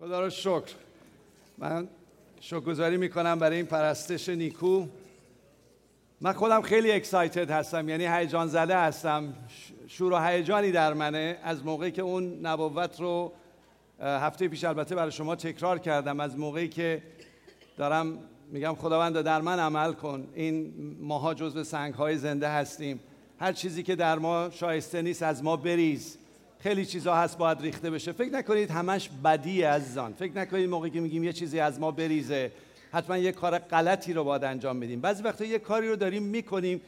خدا رو شکر. من شکرگزاری می‌کنم برای این پرستش نیکو. من خودم خیلی اکسایتد هستم یعنی هیجان زده هستم شور و هیجانی در منه. از موقعی که اون نبوت رو هفته پیش البته برای شما تکرار کردم. از موقعی که دارم میگم خداوند در من عمل کن. این ماها جزو سنگ های زنده هستیم. هر چیزی که در ما شایسته نیست از ما بریز. خیلی چیزها هست باید ریخته بشه. فکر نکنید همش بدی عزیزان. فکر نکنید موقعی که میگیم یه چیزی از ما بریزه حتما یه کار غلطی رو باید انجام بدیم. بعضی وقتا یه کاری رو داریم می‌کنیم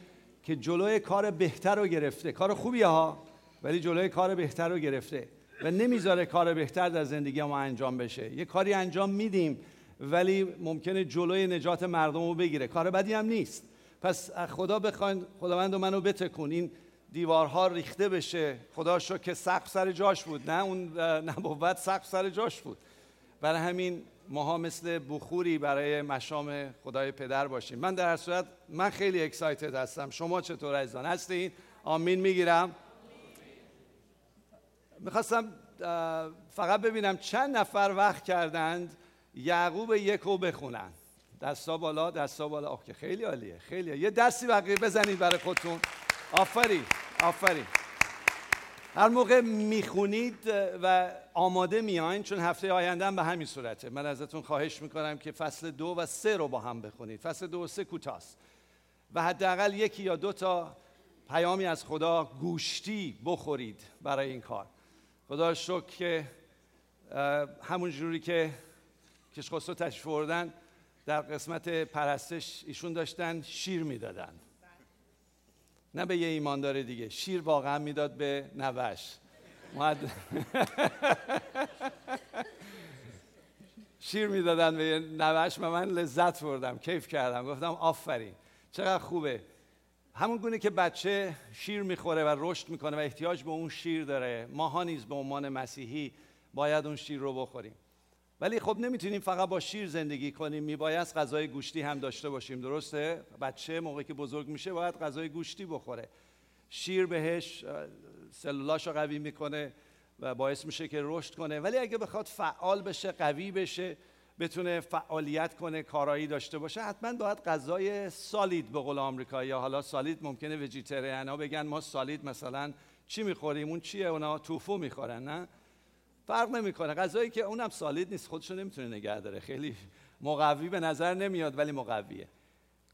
که جلوی کار بهتر رو گرفته. کار خوبیه ها ولی جلوی کار بهتر رو گرفته و نمی‌ذاره کار بهتر در زندگی ما انجام بشه. یه کاری انجام میدیم ولی ممکنه جلوی نجات مردم رو بگیره. کار بدی هم نیست. پس خدا بخواین خداوند منو بتکن این دیوارها ریخته بشه. خدا شو که سقف سر جاش بود. نه اون نبوت سقف سر جاش بود. برای همین ماها مثل بخوری برای مشام خدای پدر باشیم. من در صورت من خیلی اکسایتد هستم. شما چطور عزیزان؟ هستین؟ آمین می‌گیرم. می‌خواستم فقط ببینم چند نفر وقت کردند یعقوب یک رو بخونن. دستا بالا دستا بالا. آخ خیلی عالیه خیلی. یه دستی بقیه بزنید برای خودتون. آفرین آفرین. هر موقع می‌خونید و آماده میاین چون هفته آینده به همین صورته. من ازتون خواهش می‌کنم که فصل دو و سه رو با هم بخونید. فصل دو و سه کوتاست. و حداقل یکی یا دو تا پیامی از خدا گوشتی بخورید برای این کار. خدا شکر که همون جوری که کشخسرو تشریف در قسمت پرستش ایشون داشتن شیر می‌دادن. نه به یه ایماندار دیگه. شیر واقعا می‌داد به نوش. شیر می‌دادن به نوش و من لذت بردم کیف کردم. گفتم آفرین چقدر خوبه. همون گونه که بچه شیر می‌خوره و رشد می‌کنه و احتیاج به اون شیر داره ماها نیز به عنوان مسیحی باید اون شیر رو بخوریم. ولی خب نمی‌تونیم فقط با شیر زندگی کنیم. میباید غذای گوشتی هم داشته باشیم درسته؟ بچه موقعی که بزرگ میشه باید غذای گوشتی بخوره. شیر بهش سلولاشو قوی می‌کنه و باعث میشه که رشد کنه. ولی اگه بخواد فعال بشه قوی بشه بتونه فعالیت کنه کارایی داشته باشه حتما باید غذای سالید به قول آمریکایی. یا حالا سالید ممکنه وجیتریان ها بگن ما سالید مثلا چی می‌خوریم؟ اون چیه؟ اونا توفو می‌خورن نه؟ فرق نمی‌کنه. غذایی که اونم سالید نیست. خودشو نمی‌تونه نگه داره. خیلی مقوی به نظر نمیاد ولی مقویه.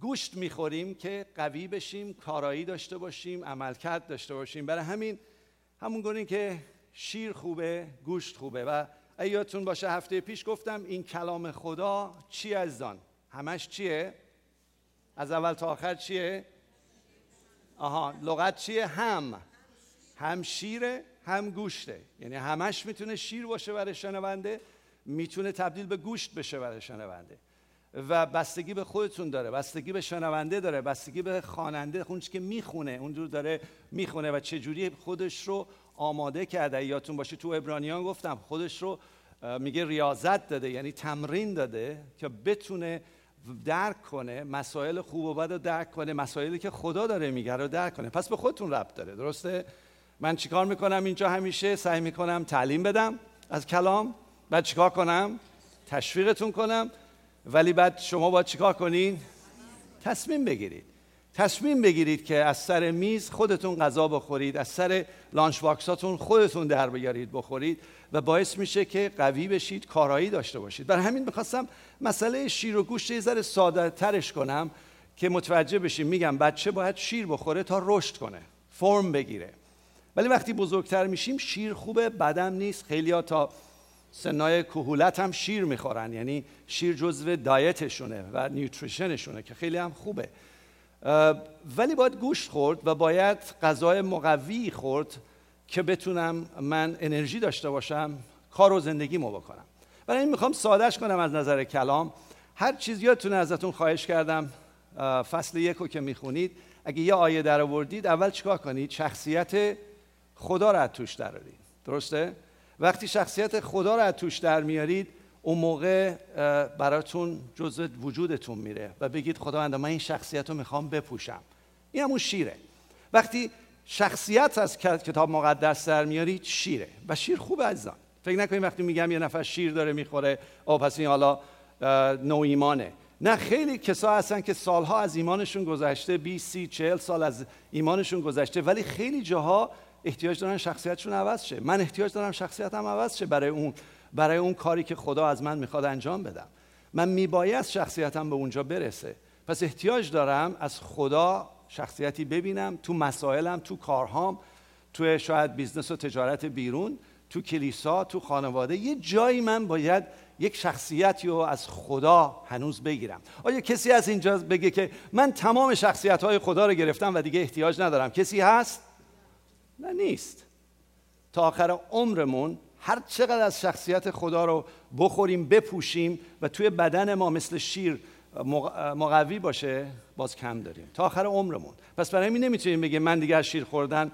گوشت می‌خوریم که قوی بشیم کارایی داشته باشیم عملکرد داشته باشیم. برای همین همون گونه که شیر خوبه گوشت خوبه. و ایاتون باشه هفته پیش گفتم این کلام خدا چی از دان همش چیه؟ از اول تا آخر چیه؟ آها لغت چیه؟ هم. هم شیره هم گوشته. یعنی همش می‌تونه شیر باشه برای شنونده می‌تونه تبدیل به گوشت بشه برای شنونده. و بستگی به خودتون داره بستگی به شنونده داره بستگی به خواننده اون که می‌خونه اونجور داره می‌خونه. و چجوری خودش رو آماده کرده؟ یادتون باشه تو ابرانیان گفتم خودش رو میگه ریاضت داده یعنی تمرین داده که بتونه درک کنه مسائل خوب و بد رو درک کنه مسائلی که خدا داره میگه رو درک کنه. پس به خودتون ربط داره درسته؟ من چیکار می‌کنم اینجا همیشه؟ سعی می‌کنم تعلیم بدم از کلام. بعد چیکار کنم؟ تشویقتون کنم. ولی بعد شما باید چیکار کنین؟ تصمیم بگیرید. تصمیم بگیرید که از سر میز خودتون غذا بخورید از سر لانچ باکساتون خودتون در بیارید بخورید و باعث میشه که قوی بشید کارایی داشته باشید. برای همین می‌خواستم مسئله شیر و گوشت یه ذره ساده ترش کنم که متوجه بشیم. میگم بچه باید شیر بخوره تا رشد کنه فرم بگیره. ولی وقتی بزرگتر میشیم شیر خوبه بدم نیست. خیلی ها تا سنای کهولت هم شیر می‌خورن. یعنی شیر جزو دایتشونه و نیوتریشنشونه که خیلی هم خوبه. ولی باید گوشت خورد و باید غذای مقوی خورد که بتونم من انرژی داشته باشم کار و زندگیمو بکنم. برای این می‌خوام سادش کنم از نظر کلام. هر چیز یادتونه ازتون خواهش کردم. فصل یک رو که می‌خونید. اگه یه آیه در آوردید اول چیکار کنید؟ شخصیت خدا رو از توش درارید درسته؟ وقتی شخصیت خدا رو از توش در میارید اون موقع براتون جزء وجودتون میره و بگید خداوند من این شخصیت رو می‌خوام بپوشم. این همون شیره. وقتی شخصیت از کتاب مقدس در میارید شیره. و شیر خوب عزیزان. فکر نکنید وقتی میگم یه نفر شیر داره می‌خوره او پس این حالا نو ایمانه. نه خیلی کسا هستن که سالها از ایمانشون گذشته 20 30 40 سال از ایمانشون گذشته ولی خیلی جاها احتیاج دارن شخصیتشون عوض شه. من احتیاج دارم شخصیتم عوض شه برای اون برای اون کاری که خدا از من می‌خواد انجام بدم. من میباید شخصیتم به اونجا برسه. پس احتیاج دارم از خدا شخصیتی ببینم تو مسائلم تو کارهام تو شاید business و تجارت بیرون تو کلیسا تو خانواده. یه جایی من باید یک شخصیتی رو از خدا هنوز بگیرم. آیا کسی از اینجا بگه که من تمام شخصیت های خدا رو گرفتم و دیگه احتیاج ندارم؟ کسی هست؟ نه نیست. تا آخر عمرمون هر چقدر از شخصیت خدا رو بخوریم بپوشیم و توی بدن ما مثل شیر مقوی باشه باز کم داریم. تا آخر عمرمون. پس برای همین نمی‌تونیم بگیم من دیگه از شیر خوردن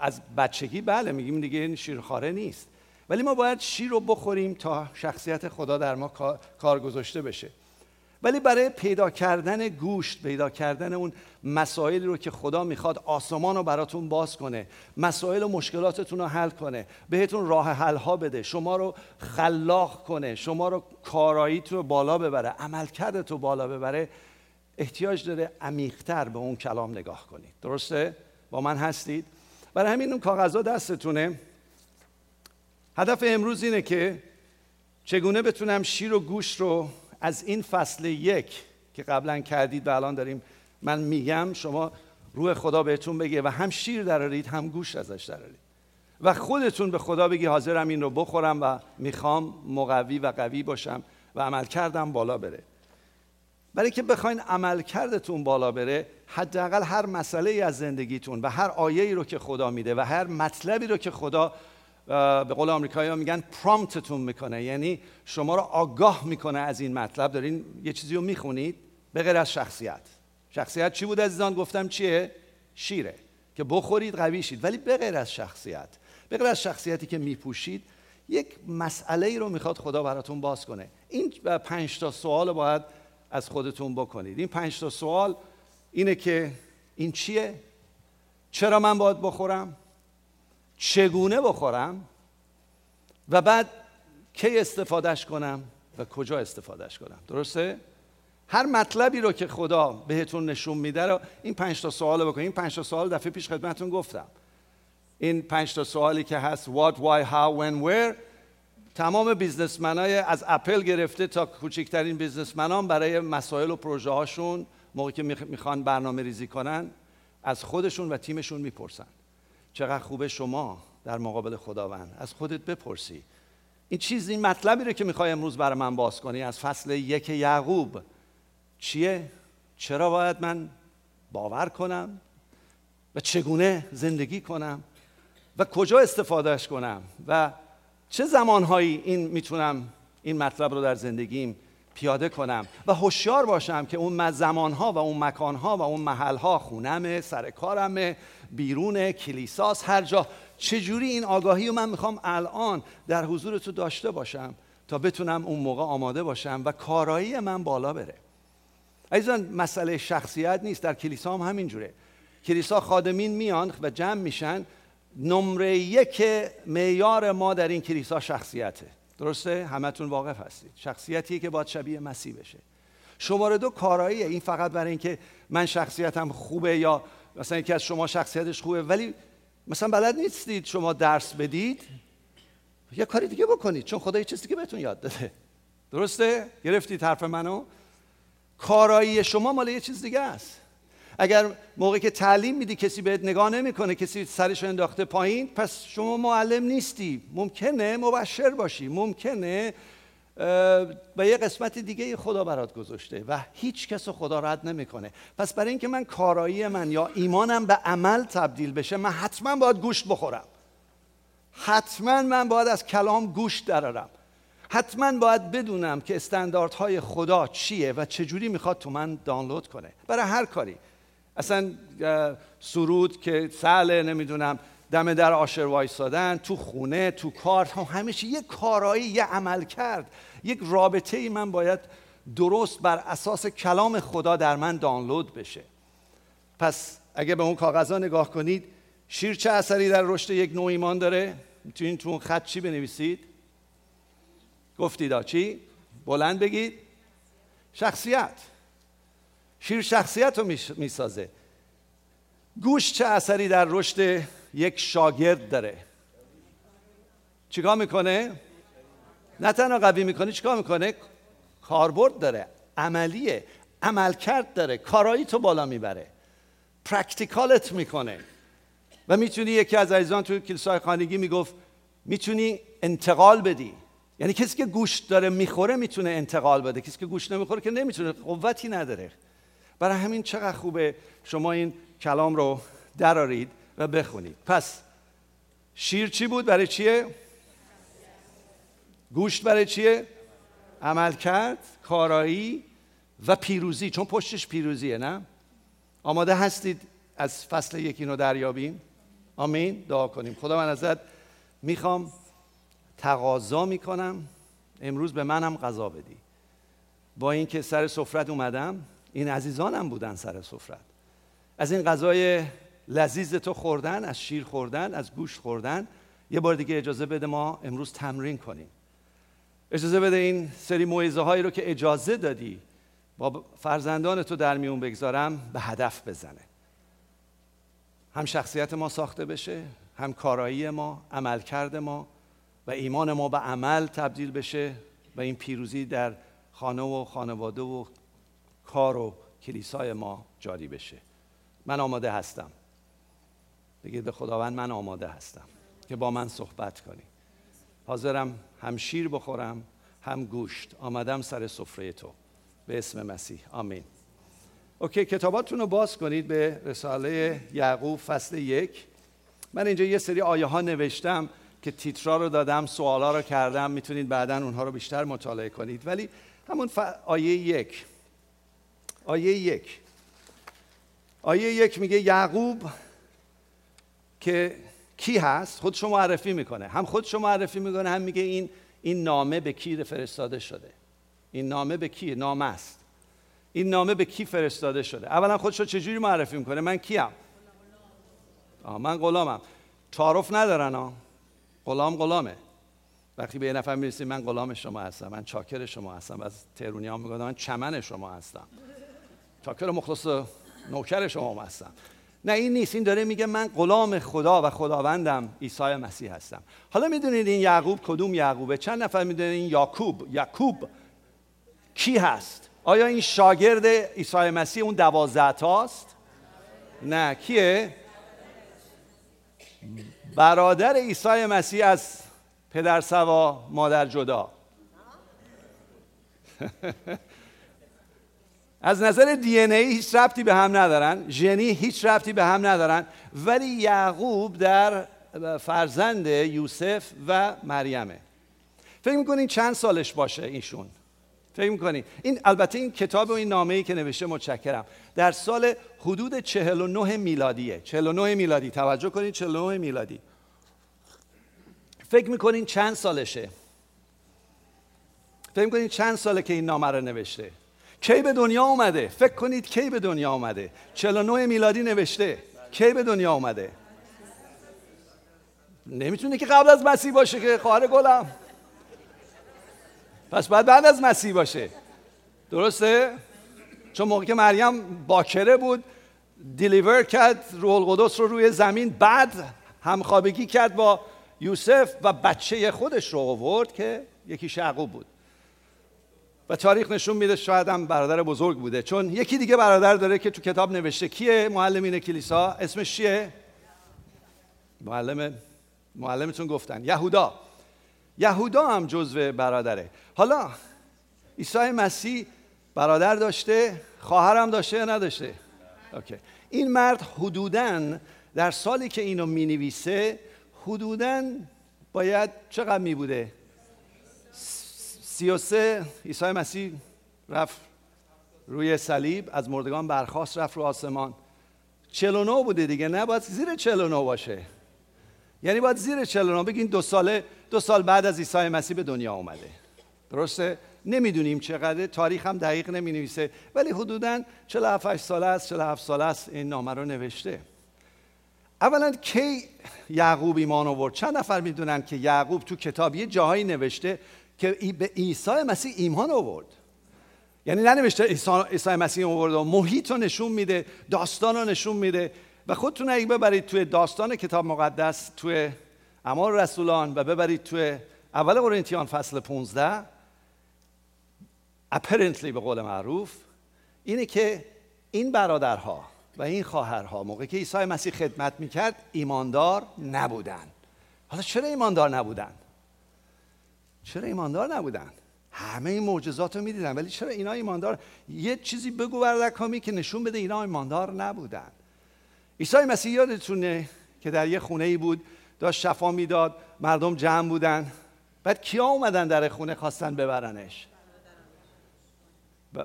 از بچگی بله میگیم دیگه این شیرخواره نیست. ولی ما باید شیر رو بخوریم تا شخصیت خدا در ما کار گذاشته بشه. ولی برای پیدا کردن گوشت پیدا کردن اون مسائلی رو که خدا می‌خواد آسمان رو براتون باز کنه مسائل و مشکلاتتون رو حل کنه بهتون راه حل ها بده شما رو خلاق کنه شما رو کاراییت رو بالا ببره عملکردت رو بالا ببره احتیاج داره عمیقتر به اون کلام نگاه کنید درسته؟ با من هستید؟ برای همین اون کاغذها دستتونه هدف امروز اینه که چگونه بتونم شیر و گوشت رو از این فصل یک که قبلا کردید و الان داریم من میگم شما روح خدا بهتون بگه و هم شیر درارید هم گوشت ازش درارید و خودتون به خدا بگی حاضرم این رو بخورم و می‌خوام مقوی و قوی باشم و عمل کردم بالا بره. برای که بخواین عمل کردتون بالا بره حداقل هر مسئله ای از زندگیتون و هر آیه ای رو که خدا میده و هر مطلبی رو که خدا به قول آمریکایی ها میگن پرامپتتون می‌کنه. یعنی شما رو آگاه می‌کنه از این مطلب. دارین یه چیزی رو می‌خونید به غیر از شخصیت. شخصیت چی بود عزیزان؟ گفتم چیه؟ شیره. که بخورید قوی شید ولی به غیر از شخصیت. به غیر از شخصیتی که میپوشید یک مسئله ای رو می‌خواد خدا براتون باز کنه. این پنج تا سوال باید از خودتون بکنید. این پنج تا سوال اینه که این چیه؟ چرا من باید بخورم؟ چگونه بخورم و بعد کی استفادهش کنم و کجا استفادهش کنم؟ درسته؟ هر مطلبی رو که خدا بهتون نشون میده رو این پنج تا سوال بکنید. این پنج تا سوال دفعه پیش خدمتتون گفتم. این پنج تا سوالی که هست what, why, how, when, where تمام های از اپل گرفته تا کوچکترین بیزنسمنان برای مسائل و پروژه هاشون موقعی که می‌خوان برنامه ریزی کنن از خودشون و تیمشون می‌پرسن. چقدر خوبه شما در مقابل خداوند. از خودت بپرسی. این چیز این مطلبی رو که می‌خوای امروز برای من باز کنی از فصل یک یعقوب. چیه؟ چرا باید من باور کنم؟ و چگونه زندگی کنم؟ و کجا استفادهش کنم؟ و چه زمانهایی این می‌تونم این مطلب رو در زندگیم پیاده کنم و هوشیار باشم که اون زمانها و اون مکانها و اون محلها خونمه سر کارمه بیرون کلیساس هر جا. چجوری این آگاهی رو من می‌خوام الان در حضور تو داشته باشم تا بتونم اون موقع آماده باشم و کارایی من بالا بره؟ عزیزان مسئله شخصیت نیست. در کلیسا هم همینجوره. کلیسا خادمین میان و جمع میشن. نمره یک معیار ما در این کلیسا شخصیته. درسته؟ همتون واقف هستید. شخصیتی که باید شبیه مسیح بشه. شماره دو کاراییه. این فقط برای اینکه من شخصیتم خوبه یا مثلا یکی از شما شخصیتش خوبه. ولی مثلا بلد نیستید شما درس بدید. یه کاری دیگه بکنید. چون خدا یه چیز دیگه بهتون یاد داده. درسته؟ گرفتید حرف منو؟ کارایی شما مال یه چیز دیگه است. اگر موقعی که تعلیم میدی کسی بهت نگاه نمی‌کنه کسی سرش انداخته پایین پس شما معلم نیستی. ممکنه مبشر باشی. ممکنه و یه قسمت دیگه خدا برات گذاشته و هیچ کس خدا رد نمی‌کنه. پس برای اینکه من کارایی من یا ایمانم به عمل تبدیل بشه من حتما باید گوشت بخورم. حتما من باید از کلام گوشت درارم حتما باید بدونم که استانداردهای خدا چیه و چجوری می‌خواد تو من دانلود کنه. برای هر کاری. اصلا سرود که سله نمی‌دونم دم در آشر وایسادن تو خونه تو کار همیشه یک کارایی یه عمل کرد. یک رابطه ای من باید درست بر اساس کلام خدا در من دانلود بشه. پس اگه به اون کاغذها نگاه کنید شیر چه اثری در رشد یک نوع ایمان داره؟ می‌تونید تو اون خط چی بنویسید؟ گفتید چی؟ بلند بگید. شخصیت. شیر شخصیت رو می‌سازه. گوش چه اثری در رشد یک شاگرد داره؟ چیکار می‌کنه؟ نه تنها قوی می‌کنه چیکار می‌کنه؟ کاربرد داره عملیه عملکرد داره کارایی تو بالا می‌بره پرکتیکالت می‌کنه. و می‌تونی یکی از عزیزان توی کلیسای خانگی می‌گفت می‌تونی انتقال بدی. یعنی کسی که گوش داره می‌خوره می‌تونه انتقال بده. کسی که گوش نمی‌خوره که نمی‌تونه قوتی نداره. برای همین چقدر خوبه شما این کلام رو درارید و بخونید. پس شیر چی بود؟ برای چیه؟ گوشت برای چیه؟ عمل کرد کارایی و پیروزی چون پشتش پیروزیه نه؟ آماده هستید از فصل یکی رو دریابیم؟ آمین. دعا کنیم. خدا من ازت می‌خوام تقاضا می‌کنم. امروز به منم غذا بدی. با اینکه سر سفرت اومدم این عزیزانم بودن سر سفرت. از این غذای لذیذ تو خوردن از شیر خوردن از گوشت خوردن یه بار دیگه اجازه بده ما امروز تمرین کنیم. اجازه بده این سری موعظه هایی رو که اجازه دادی با فرزندان تو در میون بگذارم به هدف بزنه. هم شخصیت ما ساخته بشه هم کارایی ما عملکرد ما و ایمان ما به عمل تبدیل بشه و این پیروزی در خانه و خانواده و کار و کلیسای ما جاری بشه. من آماده هستم. بگید به خداوند من آماده هستم که با من صحبت کنی. حاضرم هم شیر بخورم هم گوشت. آمدم سر سفره تو. به اسم مسیح. آمین. اوکی کتاباتون رو باز کنید به رساله یعقوب فصل یک. من اینجا یه سری آیه ها نوشتم که تیترا رو دادم سوالا رو کردم. می‌تونید بعدا اونها رو بیشتر مطالعه کنید. ولی همون ف... آیه یک. آیه یک. آیه یک میگه یعقوب که کی هست؟ خودشو معرفی می‌کنه. هم خودشو معرفی می‌کنه هم میگه این این نامه به کی فرستاده شده. این نامه به کی؟ نامه است. این نامه به کی فرستاده شده؟ اولا خودشو چجوری معرفی می‌کنه؟ من کیم؟ آه من غلامم. تعارف ندارن ها. غلام غلامه. وقتی به یه نفر می‌رسیم من غلام شما هستم من چاکر شما هستم از تهرونی ها من چمن شما هستم. چاکر مخلص نوکر شما هستم. نه این نیست. این داره میگه من غلام خدا و خداوندم عیسی مسیح هستم. حالا می‌دونید این یعقوب کدوم یعقوبه؟ چند نفر می‌دونید این یعقوب؟ یعقوب کی هست؟ آیا این شاگرد عیسی مسیح اون دوازده تاست نه. کیه؟ برادر عیسی مسیح از پدر سوا مادر جدا. از نظر دی ای هیچ ربطی به هم ندارن. ژنی هیچ ربطی به هم ندارن. ولی یعقوب در فرزند یوسف و مریمه. فکر می‌کنین چند سالش باشه ایشون؟ فکر می‌کنین. این البته این کتاب و این نامه ای که نوشته متشکرم. در سال حدود 49 میلادیه. 49 میلادی. توجه کنید 49 میلادی. فکر می‌کنین چند سالشه؟ فکر می‌کنین چند ساله که این نامه رو نوشته؟ کی به دنیا اومده فکر کنید کی به دنیا اومده 49 میلادی نوشته. کی به دنیا اومده نمی‌تونه که قبل از مسیح باشه که خواهر گلم. پس بعد بعد از مسیح باشه. درسته؟ چون موقع که مریم باکره بود دیلیور کرد روح القدس رو روی زمین بعد همخوابگی کرد با یوسف و بچه خودش رو آورد که یکی شعقوب بود. و تاریخ نشون میده شاید هم برادر بزرگ بوده. چون یکی دیگه برادر داره که تو کتاب نوشته. کیه؟ معلمین کلیسا. اسمش چیه؟ معلم معلمتون گفتن. یهودا. یهودا هم جزو برادره. حالا عیسی مسیح برادر داشته خواهرم داشته یا نداشته؟ اوکی. این مرد حدوداً در سالی که اینو می نویسه حدوداً باید چقدر می بوده سی و سه عیسی مسیح رفت روی صلیب از مردگان برخواست رفت رو آسمان. 49 بوده دیگه نه باید زیر 49 باشه. یعنی باید زیر 49 بگین دو ساله دو سال بعد از عیسی مسیح به دنیا آمده درسته؟ نمی‌دونیم چقدر تاریخ هم دقیق نمی نویسه ولی حدودا 47 ساله است 47 ساله است این نامه رو نوشته. اولا کی یعقوب ایمان آورد؟ چند نفر می‌دونن که یعقوب تو کتاب یه جاهایی نوشته که به عیسی مسیح ایمان آورد یعنی ننوشته عیسی مسیح آورد و محیط رو نشون میده داستان رو نشون میده و خودتون اگه ببرید توی داستان کتاب مقدس توی اعمال رسولان و ببرید توی اول قرنتیان فصل 15 apparently به قول معروف اینه که این برادرها و این خواهرها موقعی که عیسی مسیح خدمت می‌کرد ایماندار نبودن حالا چرا ایماندار نبودن؟ چرا ایماندار نبودن؟ همه این معجزات رو می‌دیدن ولی چرا اینا ایماندار؟ یه چیزی بگو بردکامی که نشون بده اینا ایماندار نبودن. عیسی مسیح یادتونه که در یه خونه ای بود داشت شفا می‌داد مردم جمع بودن. بعد کیا اومدن در خونه خواستن ببرنش؟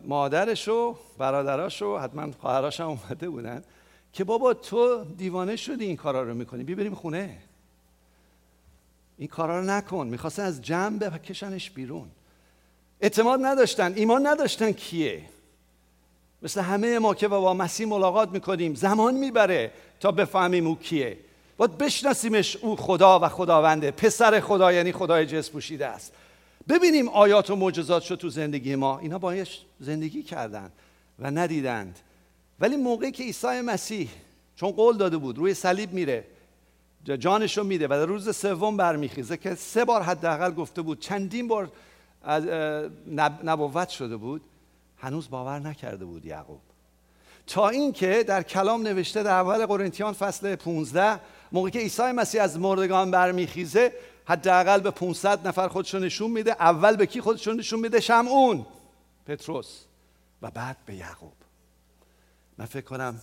مادرش و برادراش و حتما خواهراش هم اومده بودن که بابا تو دیوانه شدی این کارا رو می‌کنی؟ بی بریم خونه. این کارا رو نکن. می‌خواستن از جمع بکشنش بیرون. اعتماد نداشتن. ایمان نداشتن کیه. مثل همه ما که با مسیح ملاقات می‌کنیم زمان می‌بره تا بفهمیم او کیه. باید بشناسیمش او خدا و خداونده. پسر خدا یعنی خدای جس پوشیده است. ببینیم آیات و معجزات شد تو زندگی ما. اینا بایش زندگی کردند و ندیدند. ولی موقعی که عیسی مسیح چون قول داده بود روی صلیب میره جانش رو میده و در روز سوم برمیخیزه که سه بار حداقل گفته بود چندین بار از نبوت شده بود هنوز باور نکرده بود یعقوب. تا اینکه در کلام نوشته در اول قرنتیان فصل 15 موقعی که عیسی مسیح از مردگان برمیخیزه حداقل به 500 نفر خودشو نشون میده اول به کی خودشون نشون میده؟ شمعون پتروس و بعد به یعقوب. من فکر کنم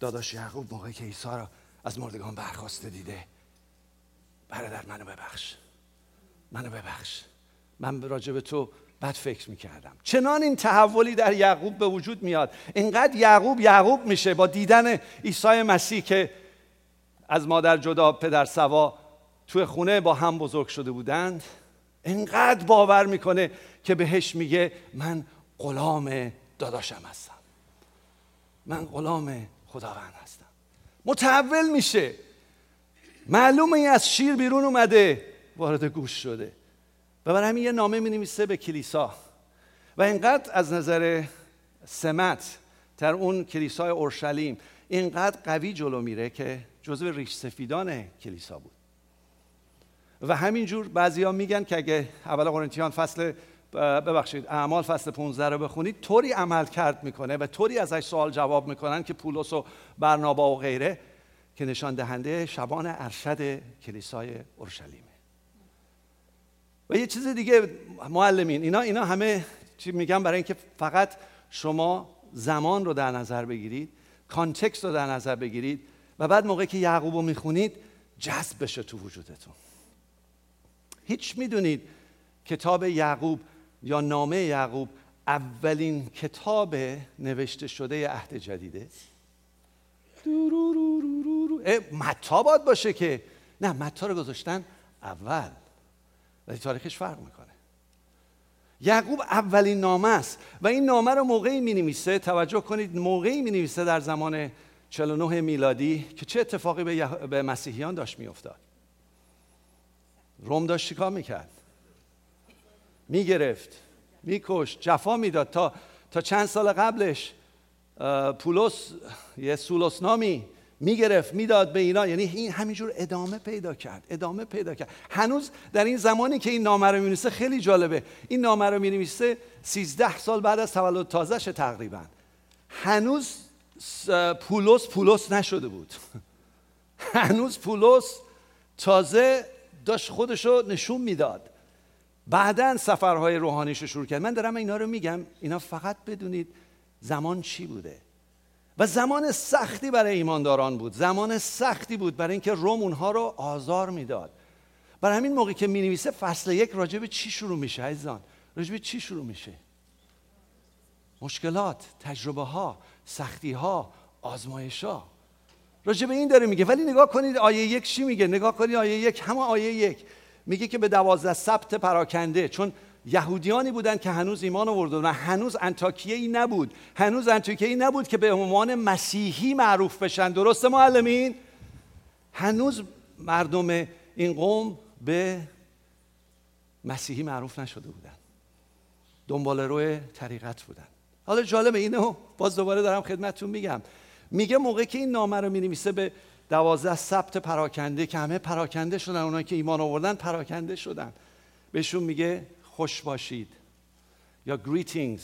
داداش یعقوب موقعی که عیسی را از مردگان برخواسته دیده. برادر منو ببخش. منو ببخش. من راجع به تو بد فکر می‌کردم. چنان این تحولی در یعقوب به وجود میاد. اینقدر یعقوب یعقوب میشه با دیدن عیسی مسیح که از مادر جدا پدر سوا توی خونه با هم بزرگ شده بودند. اینقدر باور می‌کنه که بهش میگه من غلام داداشم هستم. من غلام خداوند هستم. متحول میشه. معلومه این از شیر بیرون اومده وارد گوش شده. و برای همین یه نامه می نویسه به کلیسا. و اینقدر از نظر سمت در اون کلیسای اورشلیم اینقدر قوی جلو میره که جزو ریش سفیدان کلیسا بود. و همینجور بعضیا میگن که اگه اول قرنتیان فصل ببخشید اعمال فصل 15 رو بخونید طوری عمل کرد می‌کنه و طوری ازش سوال جواب می‌کنن که پولس و برنابا و غیره که نشان دهنده شبان ارشد کلیسای اورشلیمه و یه چیز دیگه معلمین اینا اینا همه چی میگم برای اینکه فقط شما زمان رو در نظر بگیرید کانتکست رو در نظر بگیرید و بعد موقعی که یعقوب رو می‌خونید جذب بشه تو وجودتون. هیچ می‌دونید کتاب یعقوب یا نامه یعقوب اولین کتاب نوشته شده عهد جدیده؟ متا باید باشه که نه متا رو گذاشتن اول. ولی تاریخش فرق می‌کنه. یعقوب اولین نامه است و این نامه رو موقعی می نویسه توجه کنید موقعی می نویسه در زمان 49 میلادی که چه اتفاقی به, مسیحیان داشت میافتاد. روم داشت چیکار می‌کرد؟ می‌گرفت میکشت جفا می‌داد. تا تا چند سال قبلش پولس یه سولوس نامی می‌گرفت می‌داد به اینا یعنی این همینجور ادامه پیدا کرد ادامه پیدا کرد. هنوز در این زمانی که این نامه رو می‌نویسه خیلی جالبه. این نامه رو می‌نویسه 13 سال بعد از تولد تازهش تقریبا. هنوز پولس پولس نشده بود. هنوز پولس تازه داشت خودش رو نشون می‌داد. بعدا سفرهای روحانیش رو شروع کرد. من دارم اینا رو میگم. اینا فقط بدونید زمان چی بوده. و زمان سختی برای ایمانداران بود. زمان سختی بود برای اینکه روم اونها رو آزار می‌داد. برای همین موقعی که می نویسه فصل یک راجع به چی شروع میشه عزیزان؟ راجع به چی شروع میشه؟ مشکلات تجربه ها سختی ها آزمایش ها راجع به این داره میگه. ولی نگاه کنید آیه یک چی میگه؟ نگاه کنید آیه یک. همه آیه یک. میگه که به دوازده سبت پراکنده چون یهودیانی بودن که هنوز ایمان آوردن و هنوز انتاکیه ای نبود هنوز انتاکیه ای نبود که به عنوان مسیحی معروف بشن. درسته معلمین؟ هنوز مردم این قوم به مسیحی معروف نشده بودن. دنبال روی طریقت بودن. حالا جالب اینو باز دوباره دارم خدمتتون میگم. میگه موقع که این نامه رو می‌نویسه به دوازده سبت پراکنده که همه پراکنده شدن اونایی که ایمان آوردن پراکنده شدن. بهشون میگه خوش باشید یا greetings.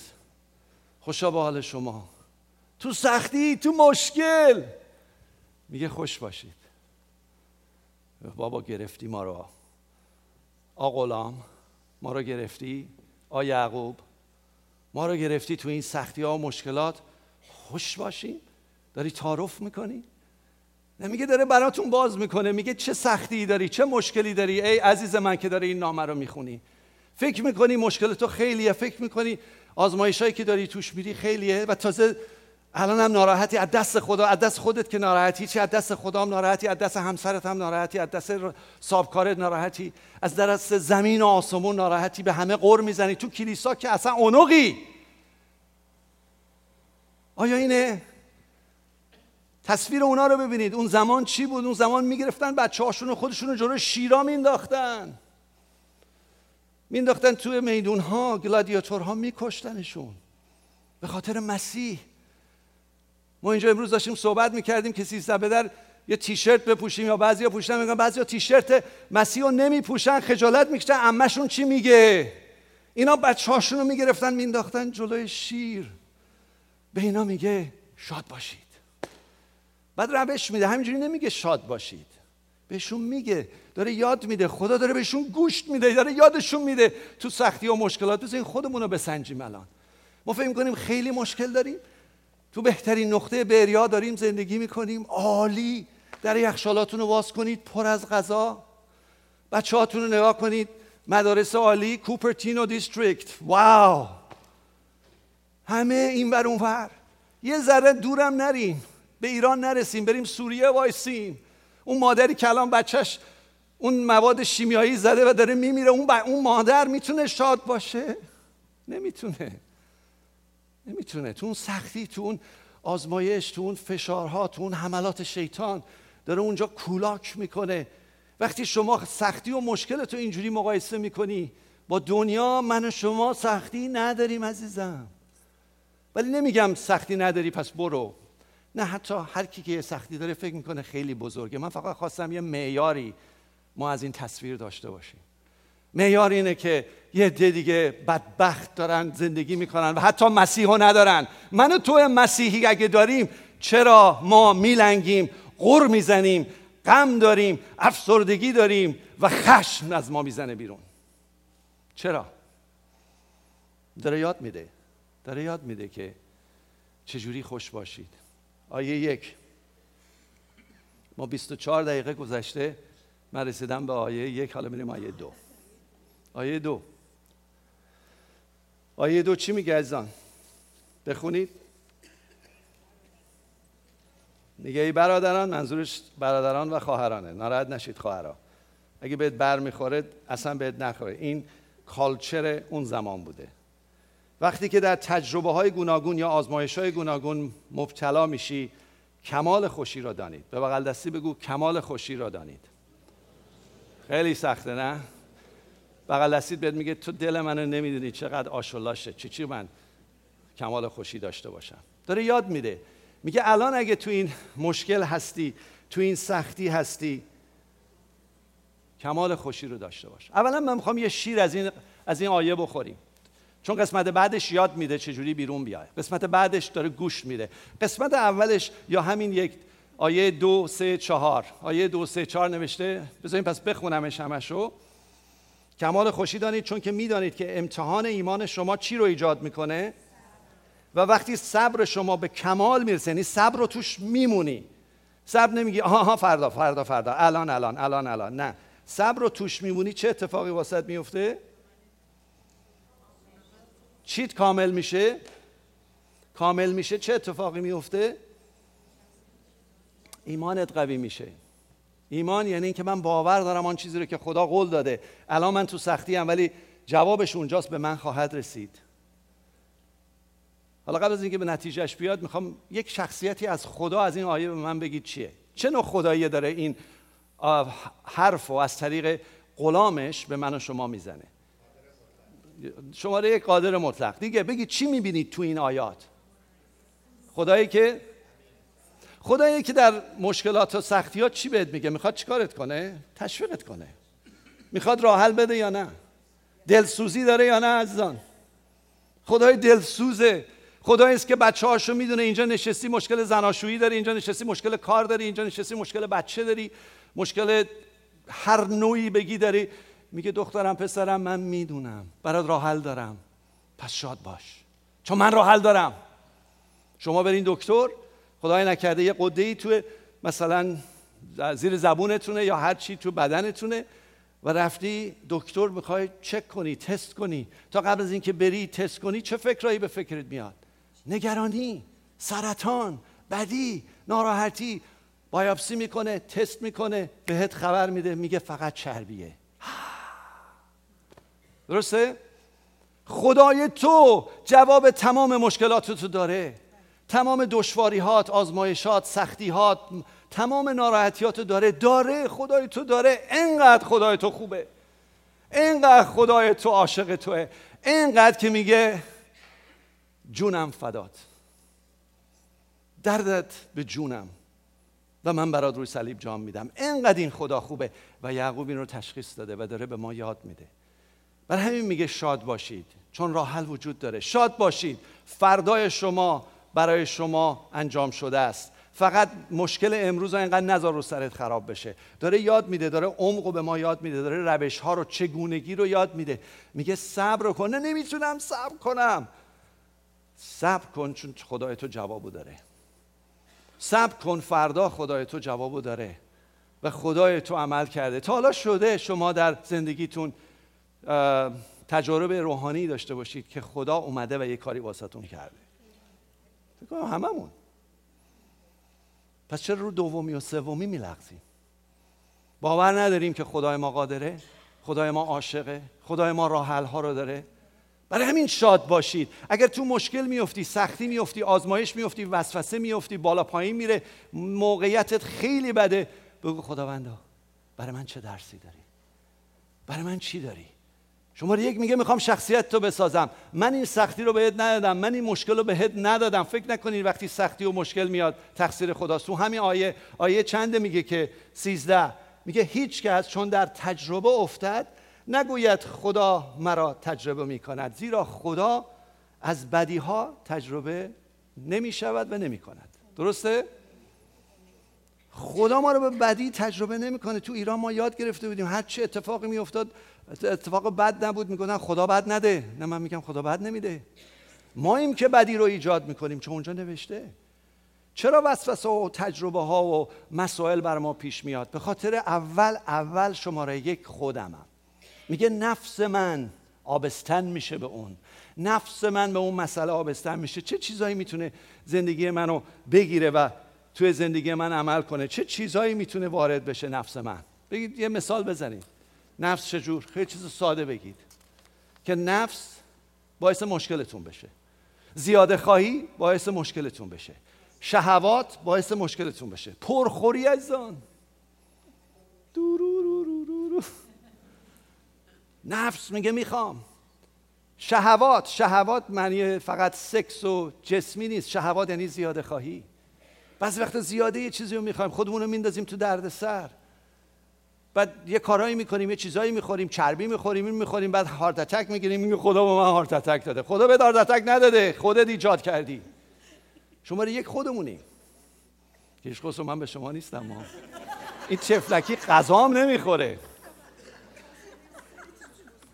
خوشا به حال شما. تو سختی تو مشکل. میگه خوش باشید. بابا گرفتی ما رو. آ غلام ما رو گرفتی. آ یعقوب ما رو گرفتی تو این سختی ها و مشکلات. خوش باشیم. داری تعارف می‌کنی؟ نمیگه داره براتون باز می‌کنه میگه چه سختی داری چه مشکلی داری؟ ای عزیز من که داری این نامه رو می‌خونی. فکر می‌کنی مشکل تو خیلیه فکر می‌کنی آزمایش هایی که داری توش میری خیلیه و تازه الان هم ناراحتی. از دست خدا از دست خودت که ناراحتی چه از دست خدا هم ناراحتی از دست همسرت هم ناراحتی از دست صابکارت ناراحتی. از دست زمین و آسمون ناراحتی. به همه قر می‌زنی. تو کلیسا که اصلا اونقی. آیا اینه؟ تصویر اونا رو ببینید. اون زمان چی بود؟ اون زمان می‌گرفتن بچه هاشون و خودشون رو جلو شیرا مینداختن. مینداختن توی میدون ها گلادیاتورها میکشتنشون. به خاطر مسیح. ما اینجا امروز داشتیم صحبت می‌کردیم که سیزده بدر یه تیشرت بپوشیم یا بعضیا پوشن میگن بعضیا تیشرت مسیح رو نمیپوشن خجالت می‌کشن. امشون چی میگه؟ اینا بچه هاشون رو می‌گرفتن مینداختن جلوی شیر. به اینا میگه شاد باشید بعد روش میده. همینجوری نمیگه شاد باشید. بهشون میگه. داره یاد میده. خدا داره بهشون گوشت میده. داره یادشون میده. تو سختی و مشکلات. بزنین خودمون رو بسنجیم الان. ما فکر کنیم خیلی مشکل داریم. تو بهترین نقطه بریا داریم. زندگی می‌کنیم. عالی. در یخشالاتون رو باز کنید. پر از غذا. بچه هاتون رو نگاه کنید. مدارس عالی. کوپرتینو دیستریکت. واو! همه این ور اون ور یه ذره دورم نریم به ایران نرسیم بریم سوریه وایسیم. اون مادری که الان بچهش اون مواد شیمیایی زده و داره میمیره اون, اون مادر می‌تونه شاد باشه؟ نمی‌تونه. نمی‌تونه. تو اون سختی تو اون آزمایش تو اون فشارها تو اون حملات شیطان داره اونجا کولاک می‌کنه. وقتی شما سختی و مشکل تو اینجوری مقایسه می‌کنی با دنیا من و شما سختی نداریم عزیزم. ولی نمیگم سختی نداری پس برو. نه حتی هر کی که یه سختی داره فکر می‌کنه خیلی بزرگه. من فقط خواستم یه معیاری ما از این تصویر داشته باشیم. معیار اینه که یه عده دیگه بدبخت دارن زندگی می‌کنن و حتی مسیح ندارن. من و تو مسیحی اگه داریم چرا ما میلنگیم غر می‌زنیم غم داریم افسردگی داریم و خشم از ما می‌زنه بیرون؟ چرا؟ داره یاد میده. داره یاد میده که چجوری خوش باشید. آیه یک. ما 24 دقیقه گذشته من رسیدم به آیه یک حالا میریم آیه دو. آیه دو. آیه دو چی میگه ازان بخونید. میگه ای برادران منظورش برادران و خواهرانه. ناراحت نشید خواهرا. اگه بهت بر می‌خوره اصلا بهت نخوره. این کالچر اون زمان بوده. وقتی که در تجربه های گوناگون یا آزمایش های گوناگون مبتلا میشی کمال خوشی را دانید. به بغل دستی بگو کمال خوشی را دانید. خیلی سخته نه؟ بغل دستید بهت میگه تو دل منو نمی‌دونی چقدر آشولاشه. چی چی من کمال خوشی داشته باشم؟ داره یاد میده. میگه الان اگه تو این مشکل هستی تو این سختی هستی کمال خوشی رو داشته باش. اولا من می‌خوام یه شیر از این از این آیه بخوریم. چون قسمت بعدش یاد میده چجوری بیرون بیای قسمت بعدش داره گوش میده. قسمت اولش یا همین یک آیه دو سه چهار. آیه دو سه چهار نوشته. بذاریم پس بخونمش همشو. کمال خوشی دانید چون که می‌دانید که امتحان ایمان شما چی رو ایجاد می‌کنه. و وقتی صبر شما به کمال می‌رسه یعنی صبر رو توش میمونی. صبر نمیگی آها فردا فردا فردا الان الان الان الان. نه. صبر رو توش میمونی چه اتفاقی واسط میفته چیت کامل میشه؟ کامل میشه؟ چه اتفاقی میفته؟ ایمانت قوی میشه. ایمان یعنی اینکه من باور دارم آن چیزی رو که خدا قول داده. الان من تو سختی هم ولی جوابش اونجاست به من خواهد رسید. حالا قبل از اینکه به نتیجهش بیاد می‌خوام یک شخصیتی از خدا از این آیه به من بگید چیه؟ چه نوع خدایی داره این حرف و از طریق غلامش به من و شما می‌زنه؟ شماره یک قادر مطلق. دیگه بگید چی می‌بینید تو این آیات؟ خدایی که خدایی که در مشکلات و سختیات چی بهت میگه؟ می‌خواد چیکارت کنه؟ تشویقت کنه. می‌خواد راه حل بده یا نه؟ دلسوزی داره یا نه عزیزان؟ خدای دلسوزه. خدایی است که بچه هاشو می‌دونه اینجا نشستی مشکل زناشویی داری اینجا نشستی مشکل کار داری اینجا نشستی مشکل بچه داری مشکل هر نوعی بگی داری. میگه دخترم پسرم من می‌دونم. برات راه حل دارم. پس شاد باش. چون من راه حل دارم. شما برین دکتر. خدای نکرده یه قده ای تو مثلا زیر زبونتونه یا هر چی تو بدنتونه. و رفتی دکتر می‌خوای چک کنی تست کنی. تا قبل از اینکه بری تست کنی چه فکرایی به فکرت میاد؟ نگرانی سرطان بدی ناراحتی. بایاپسی می‌کنه تست می‌کنه بهت خبر میده میگه فقط چربیه. درسته؟ خدای تو جواب تمام مشکلات تو داره. تمام دشواریهات آزمایشات سختیهات تمام ناراحتیات داره. داره خدای تو داره. انقدر خدای تو خوبه. انقدر خدای تو عاشق توه. انقدر که میگه جونم فدات. دردت به جونم. و من برات روی صلیب جام میدم. انقدر این خدا خوبه. و یعقوب این رو تشخیص داده و داره به ما یاد میده. برای همین میگه شاد باشید. چون راه حل وجود داره. شاد باشید. فردای شما برای شما انجام شده است. فقط مشکل امروز رو اینقدر نذار رو سرت خراب بشه. داره یاد میده داره عمق به ما یاد میده داره روش ها رو چگونگی رو یاد میده. میگه صبر کن. نمی‌تونم صبر کنم. صبر کن چون خدای تو جوابو داره. صبر کن فردا خدای تو جوابو داره. و خدای تو عمل کرده. تا حالا شده. شما در زندگیتون تجارب روحانی داشته باشید که خدا اومده و یه کاری واسهتون کرده. فکر کنم هممون. پس چرا رو دومی و سومی میلغزیم؟ باور نداریم که خدای ما قادره خدای ما عاشقه خدای ما راه ها رو داره. برای همین شاد باشید. اگر تو مشکل میفتی سختی میفتی آزمایش میفتی وسوسه میفتی بالا پایین میره موقعیتت خیلی بده. بگو خداوندا برای من چه درسی داری؟ برای من چی داری؟ شما یک میگه می‌خوام شخصیت تو بسازم. من این سختی رو بهت ندادم من این مشکل رو بهت ندادم. فکر نکنید وقتی سختی و مشکل میاد تقصیر خداست. تو همین آیه آیه چنده میگه که سیزده میگه هیچ کس چون در تجربه افتد نگوید خدا مرا تجربه می‌کند. زیرا خدا از بدی ها تجربه نمی‌شود و نمی‌کند. درسته؟ خدا ما رو به بدی تجربه نمی‌کنه. تو ایران ما یاد گرفته بودیم. هر چه اتفاقی میافتاد اتفاق بد نبود میگن خدا بد نده. نه من میگم خدا بد نمیده. ما ایم که بدی رو ایجاد می‌کنیم. چون اونجا نوشته. چرا وسوسه و تجربه ها و مسائل بر ما پیش میاد؟ به خاطر اول اول شماره یک خودمم. میگه نفس من آبستن میشه به اون. نفس من به اون مسئله آبستن میشه. چه چیزایی می‌تونه زندگی منو بگیره و توی زندگی من عمل کنه. چه چیزایی می‌تونه وارد بشه نفس من؟ بگید یه مثال بزنید. نفس چجور؟ خیلی چیز ساده بگید. که نفس باعث مشکلتون بشه. زیاده خواهی باعث مشکلتون بشه. شهوات باعث مشکلتون بشه. پرخوری عزیزان. نفس میگه می‌خوام. شهوات. شهوات معنی فقط سکس و جسمی نیست. شهوات یعنی زیاده خواهی. بعضی وقت زیاده یه چیزی رو می‌خوایم خودمون رو میندازیم تو درد سر. بعد یه کارایی می‌کنیم یه چیزایی می‌خوریم چربی می‌خوریم این می‌خوریم بعد هارت اتک می‌گیریم میگه خدا به من هارت اتک داده. خدا به هارت اتک نداده خودت ایجاد کردی. شما یک خودمونی هیچ من به شما نیستم ما این چفلکی غذام نمی‌خوره.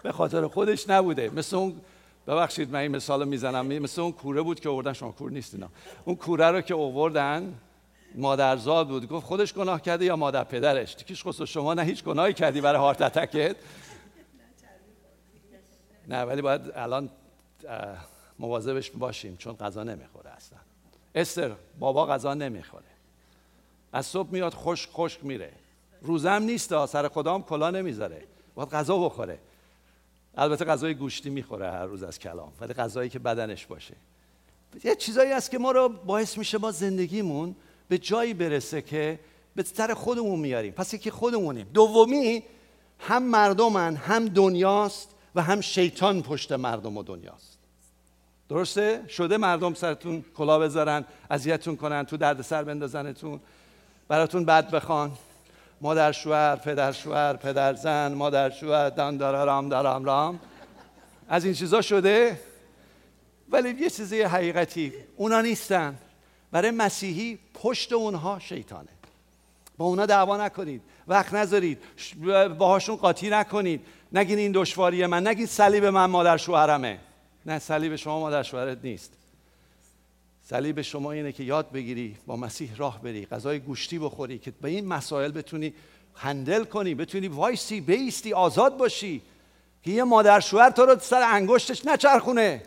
به خاطر خودش نبوده. مثل اون ببخشید من این مثال می‌زنم. مثل اون کوره بود که آوردن شما کور نیست اینا. اون کوره رو که آوردن مادرزاد بود. گفت خودش گناه کرده یا مادر پدرش؟ تیکیش خصوص شما نه هیچ گناهی کردی برای هارت اتکت؟ نه ولی باید الان مواظبش باشیم چون غذا نمی‌خوره اصلا. استر بابا غذا نمی‌خوره. از صبح میاد خوش خشک میره. روزم نیست سر خدام کلا نمی‌ذاره. باید غذا بخوره. البته غذای گوشتی می‌خوره هر روز از کلام ولی غذایی که بدنش باشه. یه چیزایی هست که ما رو باعث میشه ما زندگیمون به جایی برسه که به سر خودمون میاریم. پس یکی خودمونیم. دومی هم مردمن هم دنیاست و هم شیطان پشت مردم و دنیاست. درسته؟ شده مردم سرتون کلا بذارن اذیتتون کنن تو دردسر بندازنتون براتون بد بخوان. مادر شوهر پدر شوهر پدر زن مادر شوهر دان دارم دارم رام از این چیزا شده؟ ولی یه چیزی حقیقتی اونا نیستن. برای مسیحی پشت اونها شیطانه. با اونا دعوا نکنید. وقت نذارید. باهاشون قاطی نکنید. نگین این دشواری من نگین صلیب من مادر شوهرمه. نه صلیب شما مادر شوهرت نیست. صلیب شما اینه که یاد بگیری با مسیح راه بری غذای گوشتی بخوری که به این مسائل بتونی handle کنی بتونی وایسی بایستی آزاد باشی. که یه مادر شوهر تو رو سر انگشتش نچرخونه.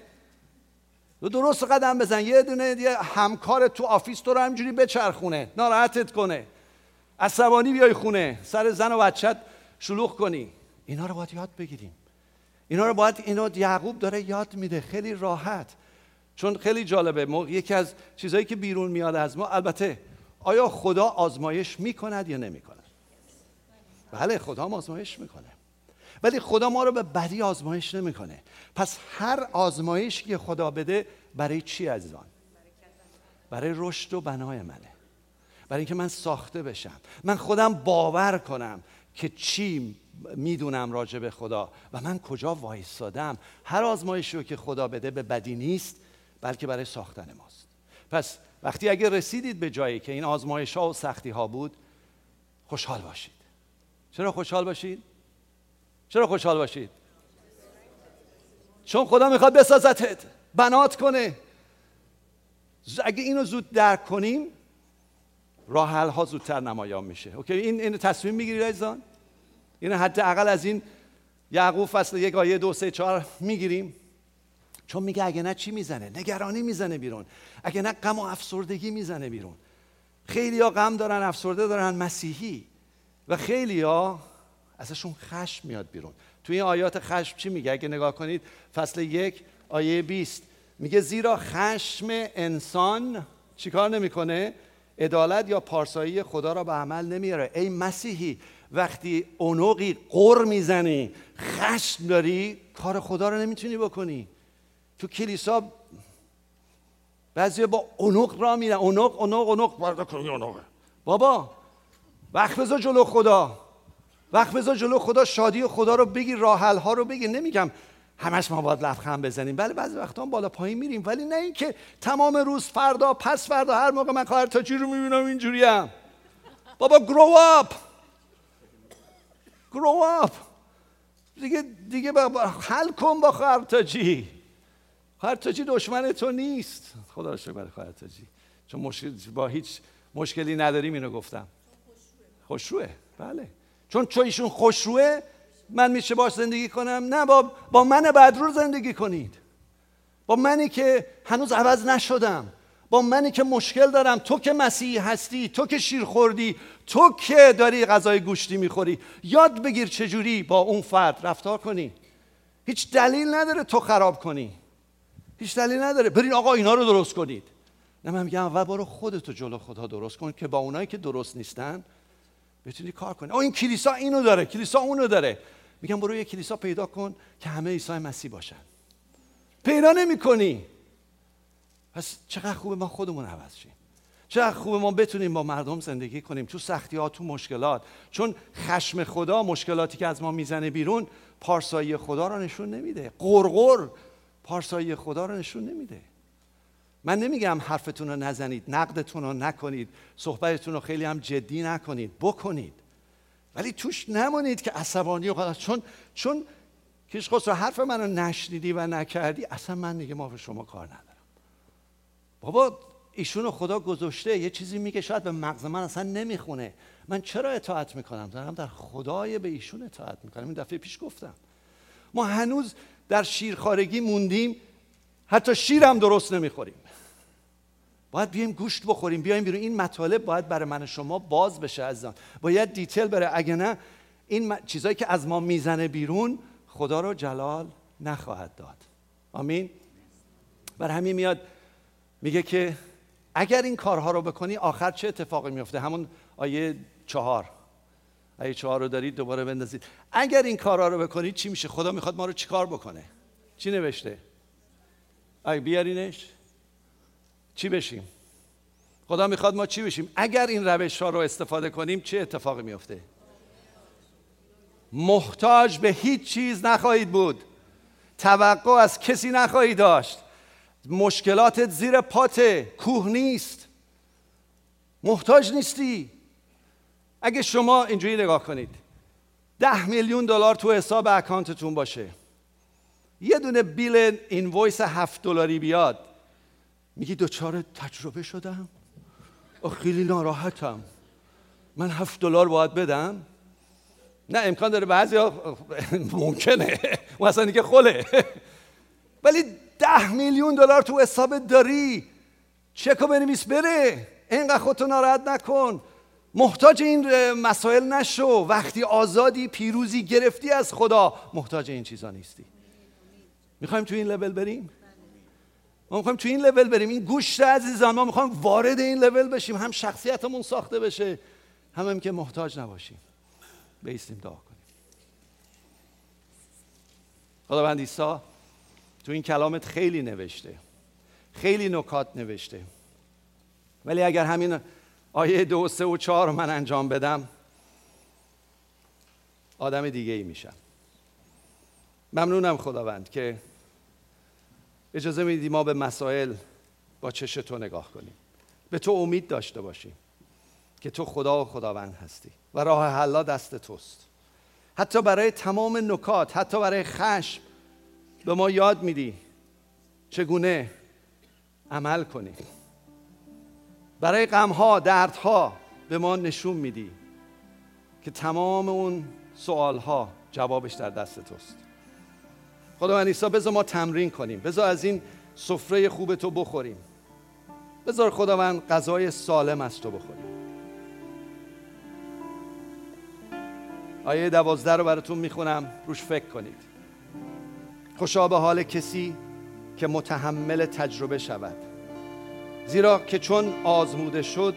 تو درست قدم بزن یه دونه یه همکار تو office تو رو همینجوری بچرخونه ناراحتت کنه. عصبانی بیای خونه سر زن و بچت شلوغ کنی. اینا رو باید یاد بگیریم. اینا رو باید اینا یعقوب داره یاد میده خیلی راحت. چون خیلی جالبه. یکی از چیزهایی که بیرون میاد از ما البته آیا خدا آزمایش می‌کند یا نمی‌کند؟ بله خدا آزمایش می‌کنه. ولی خدا ما رو به بدی آزمایش نمی‌کنه. پس هر آزمایش که خدا بده برای چی عزیزان؟ برای رشد و بنای منه. برای اینکه من ساخته بشم. من خودم باور کنم که چی می‌دونم راجع به خدا و من کجا وایستادم. هر آزمایشی رو که خدا بده به بدی نیست. بلکه برای ساختن ماست. پس وقتی اگر رسیدید به جایی که این آزمایش ها و سختی ها بود خوشحال باشید. چرا خوشحال باشید؟ چرا خوشحال باشید؟ چون خدا می‌خواد بسازتت بنات کنه. اگه اینو زود درک کنیم راه ها زودتر نمایان میشه. اوکی؟ این اینو تصمیم می‌گیری عزیزان. اینو حداقل از این یعقوب فصل یک آیه دو سه چهار می‌گیریم. چون میگه اگه نه چی می‌زنه؟ نگرانی می‌زنه بیرون. اگه نه غم و افسردگی می‌زنه بیرون. خیلی ها غم دارن افسرده دارن مسیحی. و خیلی ها ازشون خشم میاد بیرون. توی این آیات خشم چی میگه؟ اگه نگاه کنید فصل یک آیه 20 میگه زیرا خشم انسان چیکار نمی‌کنه؟ عدالت یا پارسایی خدا را به عمل نمیاره ای مسیحی وقتی اونوقی قر می‌زنی خشم داری کار خدا رو نمی‌تونی بکنی. تو کلیسا بعضی با اونق را میرن. اونق اونق اونق. بابا وقت بذار جلو خدا. وقت بذار جلو خدا. شادی خدا رو بگیر راحل ها رو بگیر نمیگم همش ما باید لبخند بزنیم. بله بعضی وقتا هم بالا پایین میریم. ولی نه اینکه تمام روز فردا پس فردا هر موقع من خواهر تاجی رو می‌بینم اینجوریم بابا گرو اپ گرو اپ دیگه دیگه حل کن با خواهر تاجی خواهر تاجی دشمن تو نیست. خدا رو شکر برای خواهر تاجی. چون مشکل با هیچ مشکلی نداریم اینو گفتم. خوشروه. بله. چون چون ایشون خوشروه من میشه باش زندگی کنم؟ نه با, با من بدرو زندگی کنید. با منی که هنوز عوض نشدم. با منی که مشکل دارم. تو که مسیحی هستی تو که شیر خوردی تو که داری غذای گوشتی می‌خوری. یاد بگیر چجوری با اون فرد رفتار کنی. هیچ دلیل نداره تو خراب کنی. هیچ دلیل نداره. برین آقا اینا رو درست کنید. نه من میگم اول برو خودتو جلو خدا درست کن که با اونایی که درست نیستن بتونی کار کنی. او این کلیسا اینو داره کلیسا اونو داره. میگم برو یه کلیسا پیدا کن که همه عیسی مسیح باشن. پیدا نمی کنی پس چقدر خوبه ما خودمون عوض شیم. چقدر خوبه ما بتونیم با مردم زندگی کنیم. تو سختی ها تو مشکلات. چون خشم خدا مشکلاتی که از ما می‌زنه بیرون پارسایی خدا رو نشون نمیده. قرقر پارسایی خدا رو نشون نمیده. من نمیگم حرفتون رو نزنید نقدتون رو نکنید صحبتتون رو خیلی هم جدی نکنید بکنید. ولی توش نمانید که عصبانی و چون چون کیش خسرو حرف منو نشنیدی و نکردی اصلا من دیگه ما به شما کار ندارم. بابا ایشونو خدا گذاشته یه چیزی میگه شاید به مغز من اصلا نمی‌خونه. من چرا اطاعت می‌کنم؟ دارم در خدای به ایشون اطاعت می‌کنم. این دفعه پیش گفتم. ما هنوز در شیرخارگی موندیم حتی شیرم درست نمی‌خوریم. باید بیایم گوشت بخوریم بیایم بیرون. این مطالب باید برای من شما باز بشه عزیزان. باید دیتیل بره. اگه نه این چیزایی که از ما می‌زنه بیرون خدا رو جلال نخواهد داد. آمین؟ بر همین میاد میگه که اگر این کارها رو بکنی آخر چه اتفاقی میفته؟ همون آیه چهار. آیه چهار رو دارید دوباره بندازید. اگر این کارها رو بکنید چی میشه؟ خدا می‌خواد ما رو چیکار بکنه؟ چی نوشته؟ آیه بیارینش. چی بشیم؟ خدا می‌خواد ما چی بشیم؟ اگر این روش ها رو استفاده کنیم چه اتفاقی میفته؟ محتاج به هیچ چیز نخواهید بود. توقع از کسی نخواهید داشت. مشکلاتت زیر پاته. کوه نیست. محتاج نیستی. اگه شما اینجوری نگاه کنید ده میلیون دلار تو حساب اکانتتون باشه. یه دونه بیل اینوایس هفت دلاری بیاد. میگی دوچار تجربه شدم؟ خیلی ناراحتم. من هفت دلار باید بدم؟ نه امکان داره بعضی ممکنه. اون اصلا دیگه خله ولی ده میلیون دلار تو حساب داری. چکو بنویس بره. اینقدر خودتو ناراحت نکن. محتاج این مسائل نشو. وقتی آزادی پیروزی گرفتی از خدا محتاج این چیزا نیستی. می‌خوایم تو این لول بریم؟ ما می‌خوایم تو این لول بریم. این گوشت عزیزان ما می‌خوایم وارد این لول بشیم. هم شخصیتمون ساخته بشه هم, هم که محتاج نباشیم. بیستیم دعا کنیم. خداوند عیسی تو این کلامت خیلی نوشته. خیلی نکات نوشته. ولی اگر همین آیه دو سه و چهار من انجام بدم. آدم دیگه ای میشم. ممنونم خداوند که اجازه میدی ما به مسائل با چش تو نگاه کنیم. به تو امید داشته باشیم که تو خدا و خداوند هستی و راه حلا دست توست. حتی برای تمام نکات حتی برای خشم به ما یاد میدی چگونه عمل کنیم. برای غمها دردها به ما نشون میدی که تمام اون سوالها جوابش در دست توست. خداوند عیسی بذار ما تمرین کنیم. بذار از این سفره خوب تو بخوریم. بذار خداوند غذای سالم از تو بخوریم. آیه دوازده رو براتون می‌خونم. روش فکر کنید. خوشا به حال کسی که متحمل تجربه شود. زیرا که چون آزموده شد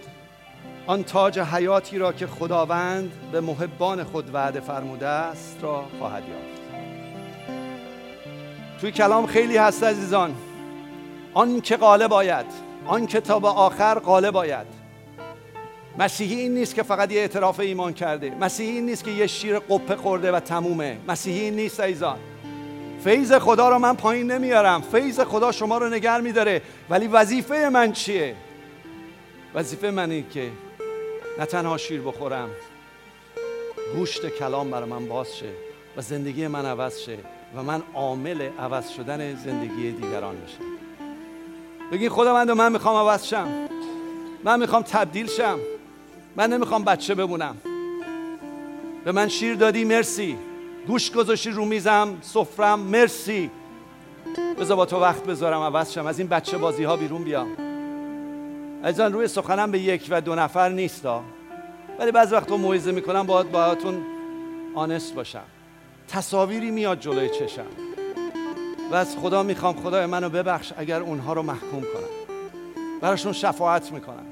آن تاج حیاتی را که خداوند به محبان خود وعده فرموده است را خواهد یافت. توی کلام خیلی هست عزیزان. آن که غالب باید آن که تا به آخر غالب باید مسیحی این نیست که فقط یه اعتراف ایمان کرده مسیحی این نیست که یه شیر قپه خورده و تمومه. مسیحی این نیست ایزان فیض خدا رو من پایین نمیارم. فیض خدا شما رو نگر میداره. ولی وظیفه من چیه؟ وظیفه من اینه که نه تنها شیر بخورم گوشت کلام برای من باز شه و زندگی من عوض شه و من عامل عوض شدن زندگی دیگران بشم. بگین خدا من می‌خوام عوض شم. من می‌خوام تبدیل شم. من نمی‌خوام بچه بمونم. به من شیر دادی مرسی. گوش گذاشتی رو میزم سفرم مرسی. بذار با تو وقت بذارم عوض شم. از این بچه بازی ها بیرون بیام. عزیزان روی سخنم به یک و دو نفر نیستا. ولی بعض وقت رو موعظه می‌کنم باید باهاتون آنست باشم. تصاویری میاد جلوی چشم. و از خدا می‌خوام خدای منو ببخش اگر اونها رو محکوم کنم. براشون شفاعت می‌کنم.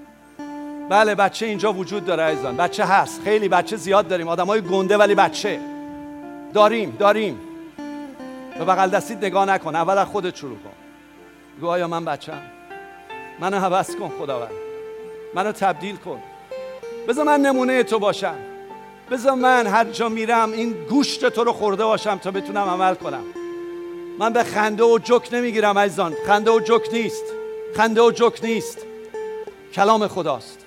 بله بچه اینجا وجود داره عزیزان. بچه هست. خیلی بچه زیاد داریم. آدم های گنده ولی بچه. داریم داریم. به بغل دستید نگاه نکن اول از خودت شروع کن. گو آیا من بچم؟ منو حوض کن خداوند. منو تبدیل کن. بذار من نمونه تو باشم. بذار من هر جا میرم این گوشت تو رو خورده باشم تا بتونم عمل کنم. من به خنده و جک نمی‌گیرم عزیزان. خنده و جک نیست. خنده و جک نیست. کلام خداست.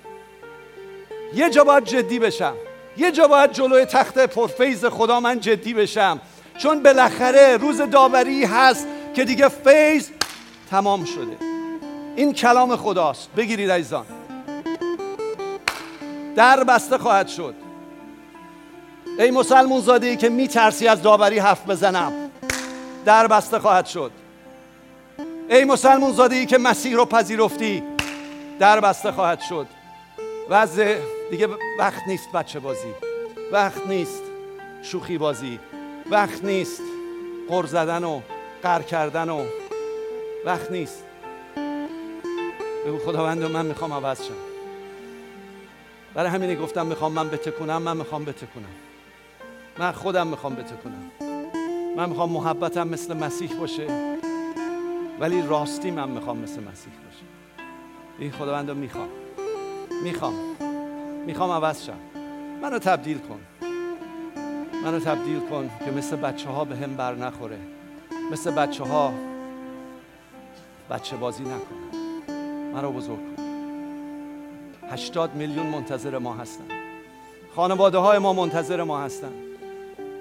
یه جا باید جدی بشم. یه جا باید جلوی تخت پرفیز خدا من جدی بشم. چون بالاخره روز داوری هست که دیگه فیض تمام شده. این کلام خداست. بگیرید عزیزان. در بسته خواهد شد. ای مسلمون زاده ای که میترسی از داوری حرف بزنم در بسته خواهد شد. ای مسلمون زاده ای که مسیح رو پذیرفتی در بسته خواهد شد. وضع دیگه وقت نیست بچه بازی. وقت نیست شوخی بازی. وقت نیست قر زدن و قر کردن و وقت نیست. بگو خداوند من می‌خوام عوض شم. برای همینه گفتم می‌خوام من بتکنم من می‌خوام بتکنم من خودم می‌خوام بتکنم من می‌خوام محبتم مثل مسیح باشه. ولی راستی من می‌خوام مثل مسیح باشه. این خداوند رو می‌خوام. می‌خوام. می‌خوام عوض شم. منو تبدیل کن. منو تبدیل کن که مثل بچه ها به هم بر نخوره. مثل بچه ها بچه بازی نکنه. منو بزرگ کن. هشتاد میلیون منتظر ما هستن. خانواده های ما منتظر ما هستن.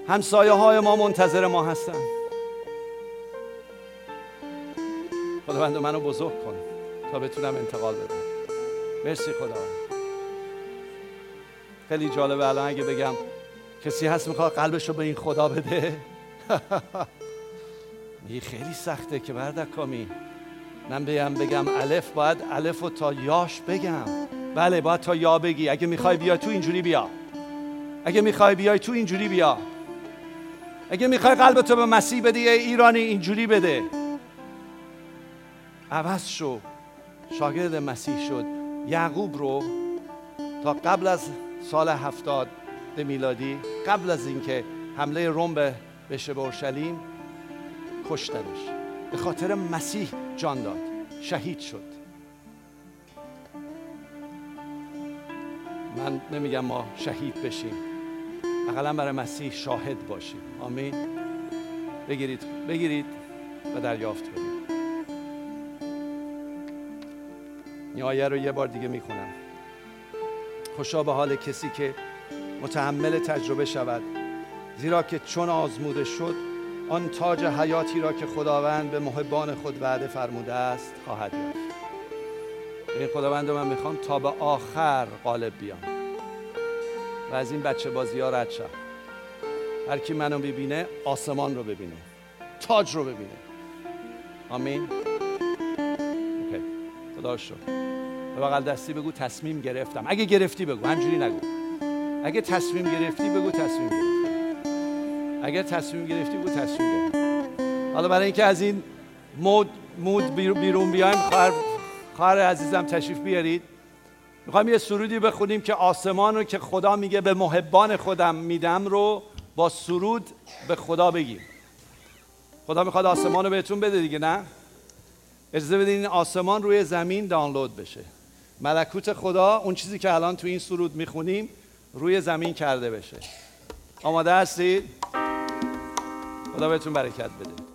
همسایه های ما منتظر ما هستن. خداوند منو بزرگ کن تا بتونم انتقال بدم. مرسی خدا. خیلی جالبه الان اگه بگم کسی هست می‌خواد قلبش رو به این خدا بده. این خیلی سخته که بردکامی من بگم بگم الف باید الف و تا یاش بگم. بله باید تا یا بگی. اگه می‌خوای بیا تو اینجوری بیا. اگه می‌خوای بیای تو اینجوری بیا. اگه می‌خوای قلبتو به مسیح بدی ای ایرانی اینجوری بده. عوض شو. شاگرد مسیح شد. یعقوب رو تا قبل از سال هفتاد میلادی قبل از اینکه حمله روم به بشه به اورشلیم کشتنش. به خاطر مسیح جان داد. شهید شد. من نمیگم ما شهید بشیم. اقلا برای مسیح شاهد باشیم. آمین. بگیرید بگیرید و دریافت کنید. این آیه رو یه بار دیگه می‌خونم. خوشا به حال کسی که متحمل تجربه شود زیرا که چون آزموده شد آن تاج حیاتی را که خداوند به محبان خود وعده فرموده است خواهد یافت. این خداوند من می‌خوام تا به آخر غالب بیام و از این بچه بازی ها رد شم. هر کی منو ببینه آسمان رو ببینه تاج رو ببینه. آمین. اوکی. خدا شد به بغل دستی بگو تصمیم گرفتم. اگه گرفتی بگو همجوری نگو. اگه تصمیم گرفتی بگو تصمیم گرفتی اگه تصمیم گرفتی بگو تصمیم گرفتی حالا برای اینکه از این مود, مود بیرون بیایم خواهر, خواهر عزیزم تشریف بیارید. می‌خوایم یه سرودی بخونیم که آسمان رو که خدا میگه به محبان خودم میدم رو با سرود به خدا بگیم. خدا می‌خواد آسمان رو بهتون بده دیگه نه؟ اجازه بدین آسمان روی زمین دانلود بشه. ملکوت خدا اون چیزی که الان تو این سرود می‌خونیم روی زمین کرده بشه. آماده هستید؟ خدا بهتون برکت بده.